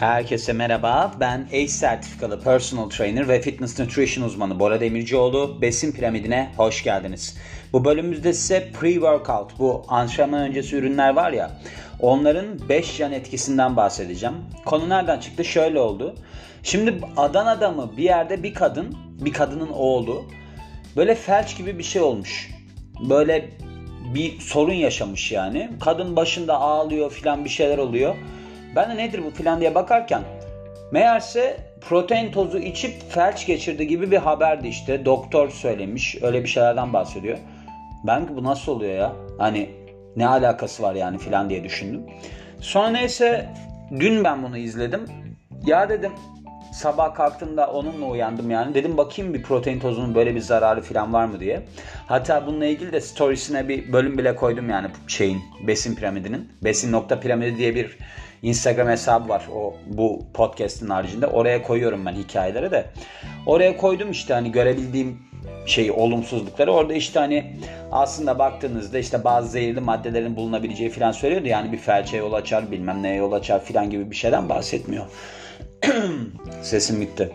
Herkese merhaba. Ben ACE sertifikalı personal trainer ve fitness nutrition uzmanı Bora Demircioğlu. Besin piramidine hoş geldiniz. Bu bölümümüzde size pre-workout, bu antrenman öncesi ürünler var ya, onların 5 yan etkisinden bahsedeceğim. Konu nereden çıktı? Şöyle oldu. Şimdi Adana'da mı bir yerde bir kadın, bir kadının oğlu böyle felç gibi bir şey olmuş. Böyle bir sorun yaşamış yani. Kadın başında ağlıyor filan bir şeyler oluyor. Ben de nedir bu filan diye bakarken meğerse protein tozu içip felç geçirdi gibi bir haberdi işte. Doktor söylemiş. Öyle bir şeylerden bahsediyor. Ben bu nasıl oluyor ya? Hani ne alakası var yani filan diye düşündüm. Sonra neyse dün ben bunu izledim. Ya dedim sabah kalktığımda onunla uyandım yani. Dedim bakayım bir protein tozunun böyle bir zararı falan var mı diye. Hatta bununla ilgili de storiesine bir bölüm bile koydum yani şeyin besin piramidinin. Besin nokta piramidi diye bir Instagram hesabı var o bu podcast'in haricinde. Oraya koyuyorum ben hikayeleri de. Oraya koydum işte hani görebildiğim şey olumsuzlukları. Orada işte hani aslında baktığınızda işte bazı zehirli maddelerin bulunabileceği falan söylüyordu. Yani bir felçe yol açar bilmem neye yol açar falan gibi bir şeyden bahsetmiyor. Sesim bitti.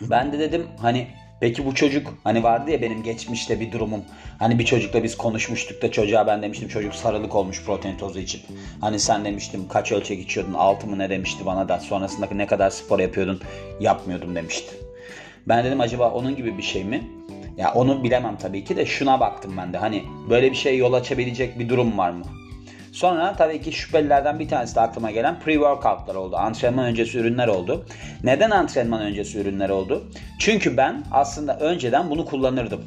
Ben de dedim hani peki bu çocuk hani vardı ya benim geçmişte bir durumum. Hani bir çocukla biz konuşmuştuk da çocuğa ben demiştim çocuk sarılık olmuş protein tozu için. Hani sen demiştim kaç ölçek içiyordun altı mı ne demişti bana da sonrasında ne kadar spor yapıyordun yapmıyordum demişti. Ben dedim acaba onun gibi bir şey mi? Ya onu bilemem tabii ki de şuna baktım ben de hani böyle bir şey yol açabilecek bir durum var mı? Sonra tabii ki şüphelilerden bir tanesi de aklıma gelen pre-workoutlar oldu. Antrenman öncesi ürünler oldu. Neden antrenman öncesi ürünler oldu? Çünkü ben aslında önceden bunu kullanırdım.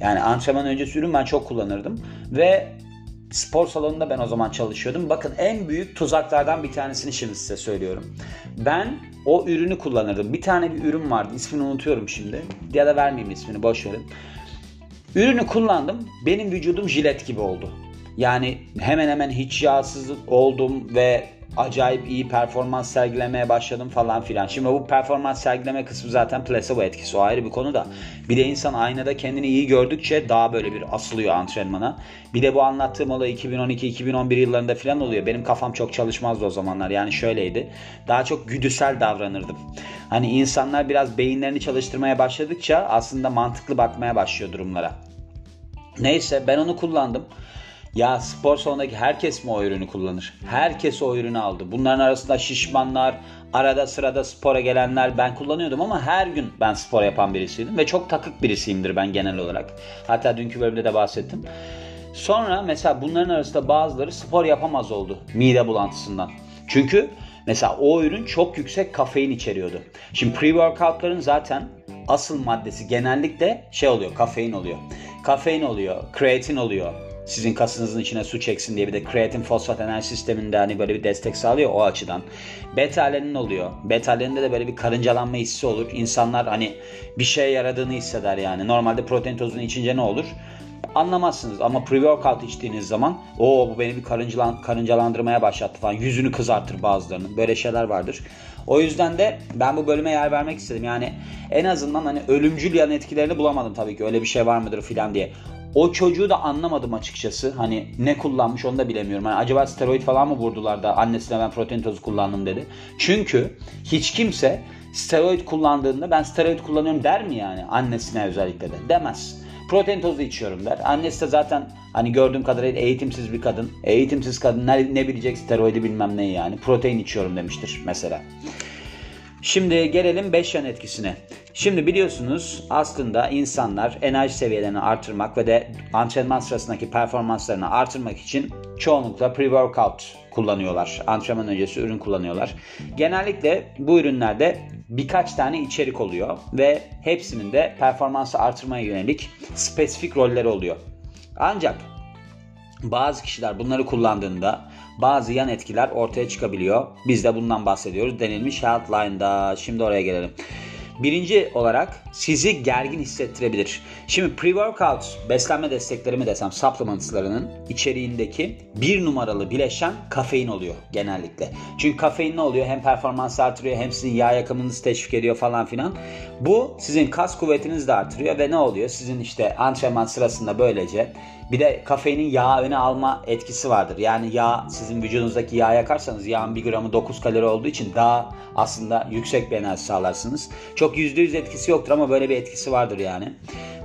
Yani antrenman öncesi ürün ben çok kullanırdım. Ve spor salonunda ben o zaman çalışıyordum. Bakın en büyük tuzaklardan bir tanesini şimdi size söylüyorum. Ben o ürünü kullanırdım. Bir tane bir ürün vardı. İsmini unutuyorum şimdi. Ya da vermeyeyim ismini boş verin. Ürünü kullandım. Benim vücudum jilet gibi oldu. Yani hemen hemen hiç yağsız oldum ve acayip iyi performans sergilemeye başladım falan filan. Şimdi bu performans sergileme kısmı zaten placebo etkisi o ayrı bir konu da. Bir de insan aynada kendini iyi gördükçe daha böyle bir asılıyor antrenmana. Bir de bu anlattığım olay 2012-2011 yıllarında filan oluyor. Benim kafam çok çalışmazdı o zamanlar. Yani şöyleydi. Daha çok güdüsel davranırdım. Hani insanlar biraz beyinlerini çalıştırmaya başladıkça aslında mantıklı bakmaya başlıyor durumlara. Neyse ben onu kullandım. Ya spor salonundaki herkes mi o ürünü kullanır? Herkes o ürünü aldı. Bunların arasında şişmanlar, arada sırada spora gelenler ben kullanıyordum ama her gün ben spor yapan birisiydim ve çok takık birisiyimdir ben genel olarak. Hatta dünkü bölümde de bahsettim. Sonra mesela bunların arasında bazıları spor yapamaz oldu mide bulantısından. Çünkü mesela o ürün çok yüksek kafein içeriyordu. Şimdi pre-workoutların zaten asıl maddesi genellikle şey oluyor, kafein oluyor. Kafein oluyor, kreatin oluyor, sizin kasınızın içine su çeksin diye bir de kreatin fosfat enerji sisteminde hani böyle bir destek sağlıyor o açıdan. Beta oluyor. Beta de böyle bir karıncalanma hissi olur. İnsanlar hani bir şeye yaradığını hisseder yani. Normalde protein tozunu içince ne olur? anlamazsınız ama pre-workout içtiğiniz zaman o bu beni bir karıncalan, karıncalandırmaya başlattı falan yüzünü kızartır bazılarının böyle şeyler vardır. O yüzden de ben bu bölüme yer vermek istedim. Yani en azından hani ölümcül yan etkilerini bulamadım tabii ki öyle bir şey var mıdır filan diye. O çocuğu da anlamadım açıkçası. Hani ne kullanmış onu da bilemiyorum. Hani acaba steroid falan mı vurdular da annesine ben protein tozu kullandım dedi. Çünkü hiç kimse steroid kullandığında ben steroid kullanıyorum der mi yani annesine özellikle de demez. Protein tozu içiyorum der. Annesi de zaten hani gördüğüm kadarıyla eğitimsiz bir kadın. Eğitimsiz kadın ne, ne bilecek steroidi bilmem ne yani. Protein içiyorum demiştir mesela. Şimdi gelelim 5 yan etkisine. Şimdi biliyorsunuz aslında insanlar enerji seviyelerini artırmak ve de antrenman sırasındaki performanslarını artırmak için çoğunlukla pre-workout kullanıyorlar. Antrenman öncesi ürün kullanıyorlar. Genellikle bu ürünlerde birkaç tane içerik oluyor ve hepsinin de performansı artırmaya yönelik spesifik rolleri oluyor. Ancak bazı kişiler bunları kullandığında bazı yan etkiler ortaya çıkabiliyor. Biz de bundan bahsediyoruz denilmiş Healthline'da. Şimdi oraya gelelim. Birinci olarak sizi gergin hissettirebilir. Şimdi pre-workout beslenme destekleri mi desem supplementslarının içeriğindeki bir numaralı bileşen kafein oluyor genellikle. Çünkü kafein ne oluyor? Hem performans artırıyor hem sizin yağ yakımınızı teşvik ediyor falan filan. Bu sizin kas kuvvetinizi de artırıyor ve ne oluyor? Sizin işte antrenman sırasında böylece Bir de kafeinin yağ öne alma etkisi vardır. Yani yağ sizin vücudunuzdaki yağ yakarsanız yağın 1 gramı 9 kalori olduğu için daha aslında yüksek bir enerji sağlarsınız. Çok %100 etkisi yoktur ama böyle bir etkisi vardır yani.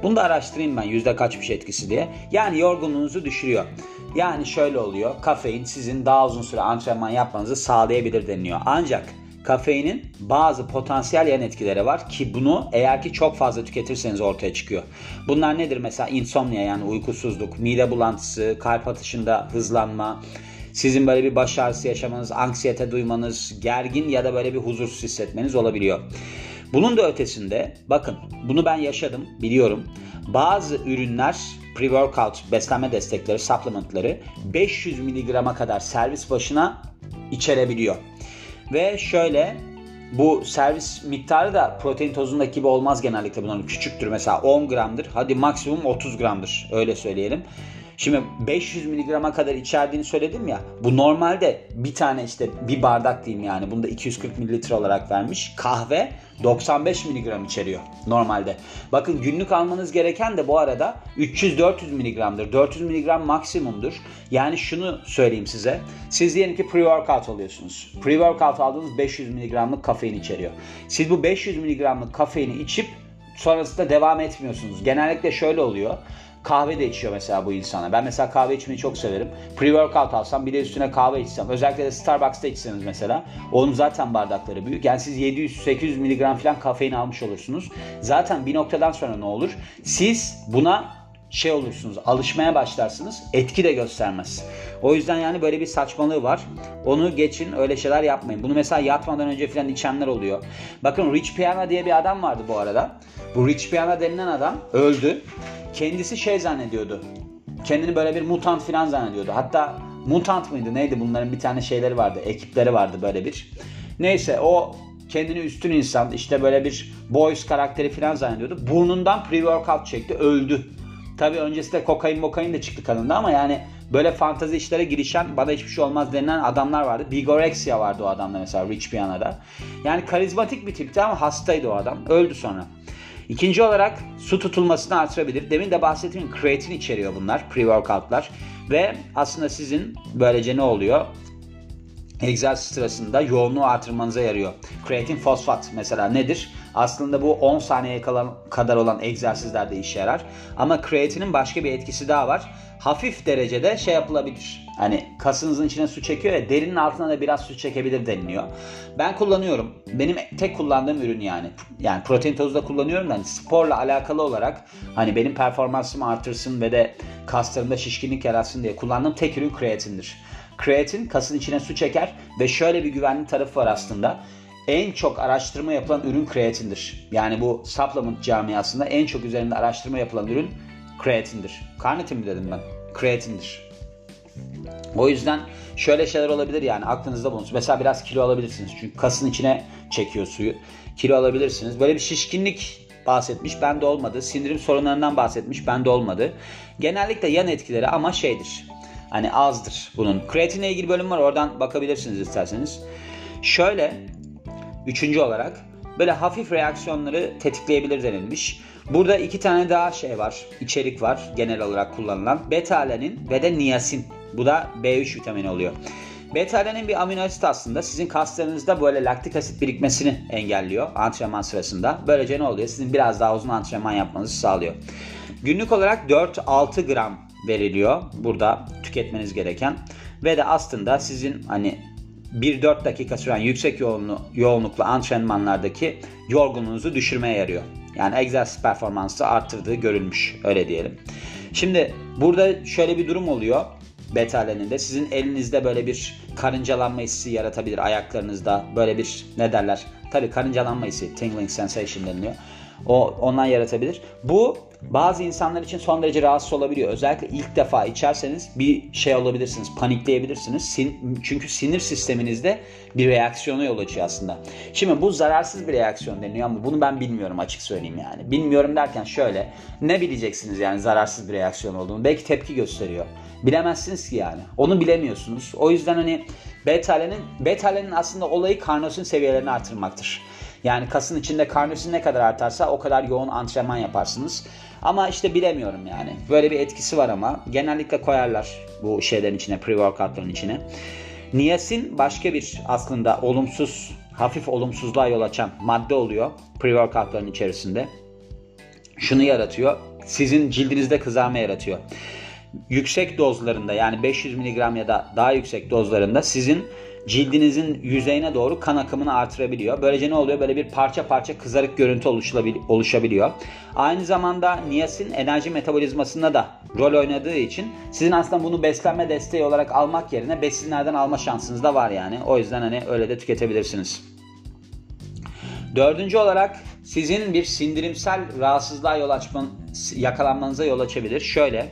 Bunu da araştırayım ben yüzde kaçmış etkisi diye. Yani yorgunluğunuzu düşürüyor. Yani şöyle oluyor. Kafein sizin daha uzun süre antrenman yapmanızı sağlayabilir deniliyor. Ancak kafeinin bazı potansiyel yan etkileri var ki bunu eğer ki çok fazla tüketirseniz ortaya çıkıyor. Bunlar nedir? Mesela insomnia yani uykusuzluk, mide bulantısı, kalp atışında hızlanma, sizin böyle bir baş ağrısı yaşamanız, anksiyete duymanız, gergin ya da böyle bir huzursuz hissetmeniz olabiliyor. Bunun da ötesinde bakın bunu ben yaşadım biliyorum. Bazı ürünler pre-workout beslenme destekleri, supplementları 500 miligrama kadar servis başına içerebiliyor. Ve şöyle bu servis miktarı da protein tozundaki gibi olmaz genellikle bunların küçüktür mesela 10 gramdır hadi maksimum 30 gramdır öyle söyleyelim. Şimdi 500 miligrama kadar içerdiğini söyledim ya. Bu normalde bir tane işte bir bardak diyeyim yani. Bunda 240 mililitre olarak vermiş. Kahve 95 miligram içeriyor normalde. Bakın günlük almanız gereken de bu arada 300-400 miligramdır. 400 miligram maksimumdur. Yani şunu söyleyeyim size. Siz diyelim ki pre-workout alıyorsunuz. Pre-workout aldığınız 500 miligramlık kafein içeriyor. Siz bu 500 miligramlık kafeini içip sonrasında devam etmiyorsunuz. Genellikle şöyle oluyor. Kahve de içiyor mesela bu insana. Ben mesela kahve içmeyi çok severim. Pre-workout alsam bir de üstüne kahve içsem. Özellikle de Starbucks'ta içseniz mesela. Onun zaten bardakları büyük. Yani siz 700-800 miligram falan kafein almış olursunuz. Zaten bir noktadan sonra ne olur? Siz buna şey olursunuz, alışmaya başlarsınız. Etki de göstermez. O yüzden yani böyle bir saçmalığı var. Onu geçin, öyle şeyler yapmayın. Bunu mesela yatmadan önce falan içenler oluyor. Bakın Rich Piana diye bir adam vardı bu arada. Bu Rich Piana denilen adam öldü kendisi şey zannediyordu. Kendini böyle bir mutant falan zannediyordu. Hatta mutant mıydı neydi bunların bir tane şeyleri vardı. Ekipleri vardı böyle bir. Neyse o kendini üstün insan işte böyle bir boys karakteri falan zannediyordu. Burnundan pre-workout çekti öldü. Tabi öncesinde kokain mokain de çıktı kanında ama yani böyle fantazi işlere girişen bana hiçbir şey olmaz denilen adamlar vardı. Bigorexia vardı o adamda mesela Rich Piana'da. Yani karizmatik bir tipti ama hastaydı o adam. Öldü sonra. İkinci olarak su tutulmasını artırabilir. Demin de bahsettiğim kreatin içeriyor bunlar, pre-workoutlar. Ve aslında sizin böylece ne oluyor? Egzersiz sırasında yoğunluğu artırmanıza yarıyor. Kreatin fosfat mesela nedir? Aslında bu 10 saniye kadar olan egzersizlerde işe yarar. Ama kreatinin başka bir etkisi daha var. Hafif derecede şey yapılabilir. Hani kasınızın içine su çekiyor ya derinin altına da biraz su çekebilir deniliyor. Ben kullanıyorum. Benim tek kullandığım ürün yani. Yani protein tozu da kullanıyorum da hani sporla alakalı olarak hani benim performansımı artırsın ve de kaslarımda şişkinlik yaratsın diye kullandığım tek ürün kreatindir. Kreatin kasın içine su çeker ve şöyle bir güvenli tarafı var aslında. En çok araştırma yapılan ürün kreatindir. Yani bu supplement camiasında en çok üzerinde araştırma yapılan ürün kreatindir. Karnitin mi dedim ben? Kreatindir. O yüzden şöyle şeyler olabilir yani aklınızda bulunsun. Mesela biraz kilo alabilirsiniz. Çünkü kasın içine çekiyor suyu. Kilo alabilirsiniz. Böyle bir şişkinlik bahsetmiş. Bende olmadı. Sindirim sorunlarından bahsetmiş. Bende olmadı. Genellikle yan etkileri ama şeydir. Hani azdır bunun. Kreatinle ilgili bölüm var. Oradan bakabilirsiniz isterseniz. Şöyle üçüncü olarak böyle hafif reaksiyonları tetikleyebilir denilmiş. Burada iki tane daha şey var. içerik var genel olarak kullanılan. Beta-alanin ve de niyasin. Bu da B3 vitamini oluyor. Beta-alanin bir amino asit aslında sizin kaslarınızda böyle laktik asit birikmesini engelliyor antrenman sırasında. Böylece ne oluyor? Sizin biraz daha uzun antrenman yapmanızı sağlıyor. Günlük olarak 4-6 gram veriliyor burada tüketmeniz gereken. Ve de aslında sizin hani 1-4 dakika süren yüksek yoğunlu, yoğunluklu antrenmanlardaki yorgunluğunuzu düşürmeye yarıyor. Yani egzersiz performansı arttırdığı görülmüş öyle diyelim. Şimdi burada şöyle bir durum oluyor beta de sizin elinizde böyle bir karıncalanma hissi yaratabilir ayaklarınızda böyle bir ne derler tabi karıncalanma hissi tingling sensation deniliyor o ondan yaratabilir. Bu bazı insanlar için son derece rahatsız olabiliyor. Özellikle ilk defa içerseniz bir şey olabilirsiniz, panikleyebilirsiniz. Sin çünkü sinir sisteminizde bir reaksiyona yol açıyor aslında. Şimdi bu zararsız bir reaksiyon deniyor ama bunu ben bilmiyorum açık söyleyeyim yani. Bilmiyorum derken şöyle, ne bileceksiniz yani zararsız bir reaksiyon olduğunu? Belki tepki gösteriyor. Bilemezsiniz ki yani. Onu bilemiyorsunuz. O yüzden hani beta-alenin, beta-alenin aslında olayı karnosin seviyelerini artırmaktır. Yani kasın içinde karnosin ne kadar artarsa o kadar yoğun antrenman yaparsınız. Ama işte bilemiyorum yani. Böyle bir etkisi var ama genellikle koyarlar bu şeylerin içine, pre-workoutların içine. Niyasin başka bir aslında olumsuz, hafif olumsuzluğa yol açan madde oluyor pre-workoutların içerisinde. Şunu yaratıyor. Sizin cildinizde kızarma yaratıyor. Yüksek dozlarında yani 500 mg ya da daha yüksek dozlarında sizin cildinizin yüzeyine doğru kan akımını artırabiliyor. Böylece ne oluyor? Böyle bir parça parça kızarık görüntü oluşabiliyor. Aynı zamanda niyasin enerji metabolizmasında da rol oynadığı için sizin aslında bunu beslenme desteği olarak almak yerine besinlerden alma şansınız da var yani. O yüzden hani öyle de tüketebilirsiniz. Dördüncü olarak sizin bir sindirimsel rahatsızlığa yol açman, yakalanmanıza yol açabilir. Şöyle,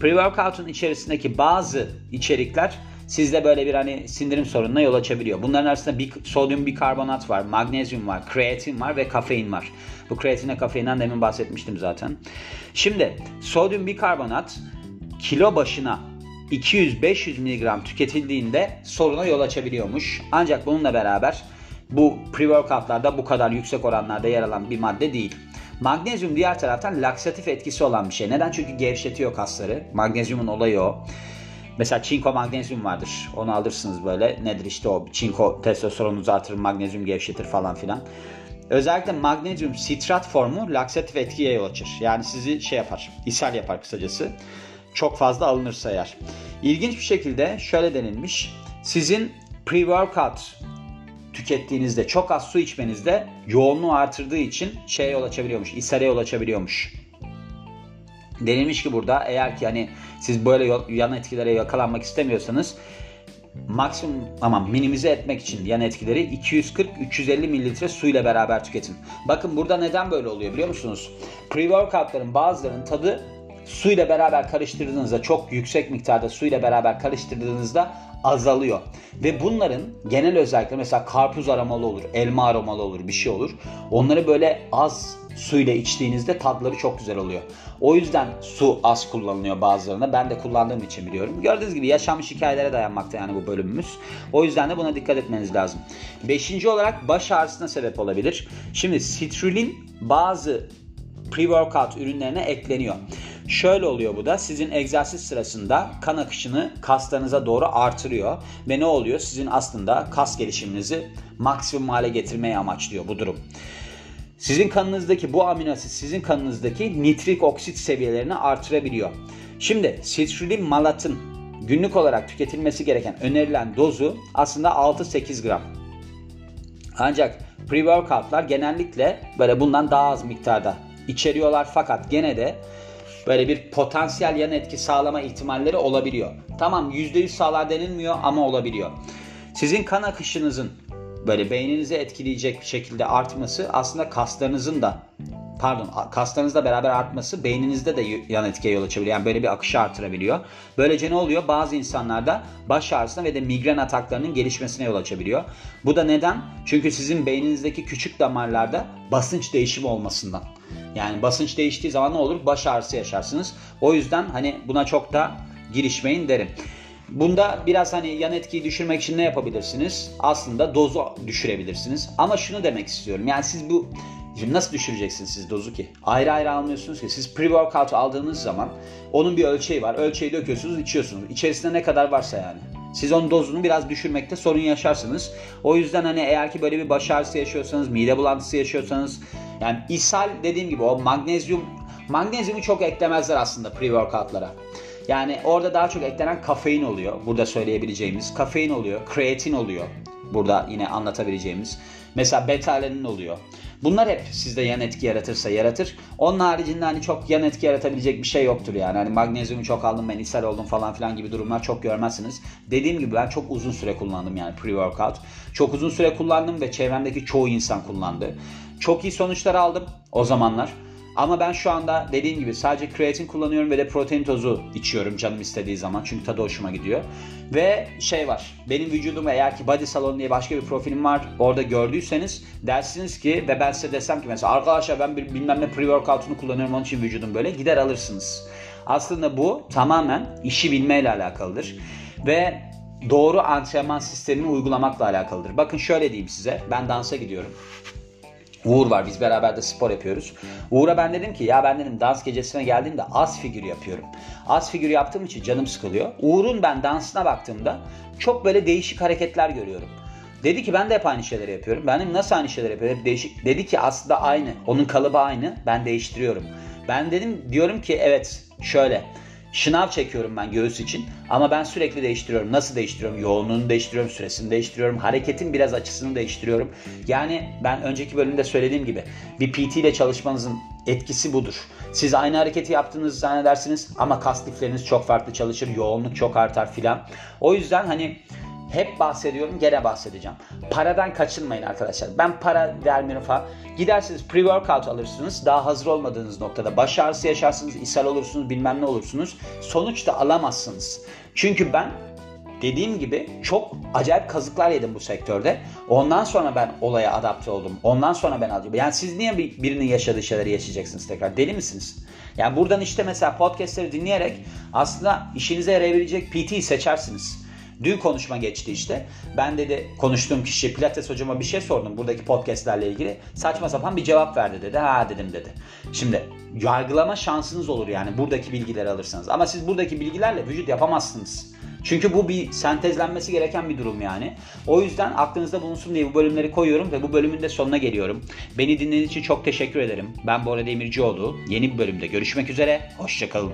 pre-workout'un içerisindeki bazı içerikler sizde böyle bir hani sindirim sorununa yol açabiliyor. Bunların arasında bir, sodyum bikarbonat var, magnezyum var, kreatin var ve kafein var. Bu kreatinle kafeinden demin bahsetmiştim zaten. Şimdi sodyum bikarbonat kilo başına 200-500 mg tüketildiğinde soruna yol açabiliyormuş. Ancak bununla beraber bu pre-workoutlarda bu kadar yüksek oranlarda yer alan bir madde değil. Magnezyum diğer taraftan laksatif etkisi olan bir şey. Neden? Çünkü gevşetiyor kasları. Magnezyumun olayı o. Mesela çinko magnezyum vardır. Onu alırsınız böyle. Nedir işte o çinko testosteronunuzu artırır, magnezyum gevşetir falan filan. Özellikle magnezyum sitrat formu laksatif etkiye yol açır. Yani sizi şey yapar, ishal yapar kısacası. Çok fazla alınırsa eğer. İlginç bir şekilde şöyle denilmiş. Sizin pre-workout tükettiğinizde çok az su içmenizde yoğunluğu artırdığı için şeye yol açabiliyormuş, ishale yol açabiliyormuş. Denilmiş ki burada eğer ki hani siz böyle yan etkilere yakalanmak istemiyorsanız maksimum ama minimize etmek için yan etkileri 240-350 mililitre suyla beraber tüketin. Bakın burada neden böyle oluyor biliyor musunuz? Pre-workoutların bazılarının tadı suyla beraber karıştırdığınızda çok yüksek miktarda suyla beraber karıştırdığınızda azalıyor. Ve bunların genel özellikleri mesela karpuz aromalı olur, elma aromalı olur, bir şey olur. Onları böyle az suyla içtiğinizde tadları çok güzel oluyor. O yüzden su az kullanılıyor bazılarına. Ben de kullandığım için biliyorum. Gördüğünüz gibi yaşanmış hikayelere dayanmakta yani bu bölümümüz. O yüzden de buna dikkat etmeniz lazım. Beşinci olarak baş ağrısına sebep olabilir. Şimdi sitrulin bazı pre-workout ürünlerine ekleniyor. Şöyle oluyor bu da sizin egzersiz sırasında kan akışını kaslarınıza doğru artırıyor ve ne oluyor? Sizin aslında kas gelişiminizi maksimum hale getirmeye amaçlıyor bu durum. Sizin kanınızdaki bu amino asit sizin kanınızdaki nitrik oksit seviyelerini artırabiliyor. Şimdi sitrulin malatın günlük olarak tüketilmesi gereken önerilen dozu aslında 6-8 gram. Ancak pre-workoutlar genellikle böyle bundan daha az miktarda içeriyorlar fakat gene de böyle bir potansiyel yan etki sağlama ihtimalleri olabiliyor. Tamam %100 sağlar denilmiyor ama olabiliyor. Sizin kan akışınızın böyle beyninizi etkileyecek şekilde artması aslında kaslarınızın da pardon kaslarınızla beraber artması beyninizde de yan etkiye yol açabiliyor. Yani böyle bir akışı artırabiliyor. Böylece ne oluyor? Bazı insanlarda baş ağrısına ve de migren ataklarının gelişmesine yol açabiliyor. Bu da neden? Çünkü sizin beyninizdeki küçük damarlarda basınç değişimi olmasından. Yani basınç değiştiği zaman ne olur? Baş ağrısı yaşarsınız. O yüzden hani buna çok da girişmeyin derim. Bunda biraz hani yan etkiyi düşürmek için ne yapabilirsiniz? Aslında dozu düşürebilirsiniz. Ama şunu demek istiyorum. Yani siz bu nasıl düşüreceksiniz siz dozu ki? Ayrı ayrı almıyorsunuz ki. Siz pre-workout aldığınız zaman onun bir ölçeği var. Ölçeği döküyorsunuz, içiyorsunuz. İçerisinde ne kadar varsa yani. Siz onun dozunu biraz düşürmekte sorun yaşarsınız. O yüzden hani eğer ki böyle bir baş ağrısı yaşıyorsanız, mide bulantısı yaşıyorsanız yani ishal dediğim gibi o magnezyum magnezyumu çok eklemezler aslında pre-workoutlara. Yani orada daha çok eklenen kafein oluyor. Burada söyleyebileceğimiz kafein oluyor, kreatin oluyor. Burada yine anlatabileceğimiz. Mesela beta-alanin oluyor. Bunlar hep sizde yan etki yaratırsa yaratır. Onun haricinde hani çok yan etki yaratabilecek bir şey yoktur yani. Hani magnezyumu çok aldım ben ishal oldum falan filan gibi durumlar çok görmezsiniz. Dediğim gibi ben çok uzun süre kullandım yani pre-workout. Çok uzun süre kullandım ve çevremdeki çoğu insan kullandı. Çok iyi sonuçlar aldım o zamanlar. Ama ben şu anda dediğim gibi sadece kreatin kullanıyorum ve de protein tozu içiyorum canım istediği zaman. Çünkü tadı hoşuma gidiyor. Ve şey var. Benim vücudum eğer ki Body Salon diye başka bir profilim var. Orada gördüyseniz dersiniz ki ve ben size desem ki mesela arkadaşlar ben bir bilmem ne pre-workout'unu kullanıyorum onun için vücudum böyle. Gider alırsınız. Aslında bu tamamen işi bilmeyle alakalıdır. Ve doğru antrenman sistemini uygulamakla alakalıdır. Bakın şöyle diyeyim size. Ben dansa gidiyorum. Uğur var biz beraber de spor yapıyoruz. Uğur'a ben dedim ki ya ben dedim dans gecesine geldiğimde az figür yapıyorum. Az figür yaptığım için canım sıkılıyor. Uğur'un ben dansına baktığımda çok böyle değişik hareketler görüyorum. Dedi ki ben de hep aynı şeyleri yapıyorum. Benim nasıl aynı şeyleri yapıyorum? Hep değişik. Dedi ki aslında aynı. Onun kalıbı aynı. Ben değiştiriyorum. Ben dedim diyorum ki evet şöyle. Şınav çekiyorum ben göğüs için ama ben sürekli değiştiriyorum. Nasıl değiştiriyorum? Yoğunluğunu değiştiriyorum, süresini değiştiriyorum, hareketin biraz açısını değiştiriyorum. Yani ben önceki bölümde söylediğim gibi bir PT ile çalışmanızın etkisi budur. Siz aynı hareketi yaptığınızı zannedersiniz ama kas lifleriniz çok farklı çalışır, yoğunluk çok artar filan. O yüzden hani hep bahsediyorum gene bahsedeceğim. Paradan kaçınmayın arkadaşlar. Ben para vermiyorum falan. Gidersiniz pre-workout alırsınız. Daha hazır olmadığınız noktada baş ağrısı yaşarsınız, ishal olursunuz, bilmem ne olursunuz. Sonuçta alamazsınız. Çünkü ben dediğim gibi çok acayip kazıklar yedim bu sektörde. Ondan sonra ben olaya adapte oldum. Ondan sonra ben aldım. Yani siz niye birinin yaşadığı şeyleri yaşayacaksınız tekrar? Deli misiniz? Yani buradan işte mesela podcastleri dinleyerek aslında işinize yarayabilecek PT'yi seçersiniz. Dün konuşma geçti işte. Ben dedi konuştuğum kişi Pilates hocama bir şey sordum buradaki podcastlerle ilgili. Saçma sapan bir cevap verdi dedi. Ha dedim dedi. Şimdi yargılama şansınız olur yani buradaki bilgileri alırsanız. Ama siz buradaki bilgilerle vücut yapamazsınız. Çünkü bu bir sentezlenmesi gereken bir durum yani. O yüzden aklınızda bulunsun diye bu bölümleri koyuyorum ve bu bölümün de sonuna geliyorum. Beni dinlediğiniz için çok teşekkür ederim. Ben Bora Demircioğlu. Yeni bir bölümde görüşmek üzere. Hoşçakalın.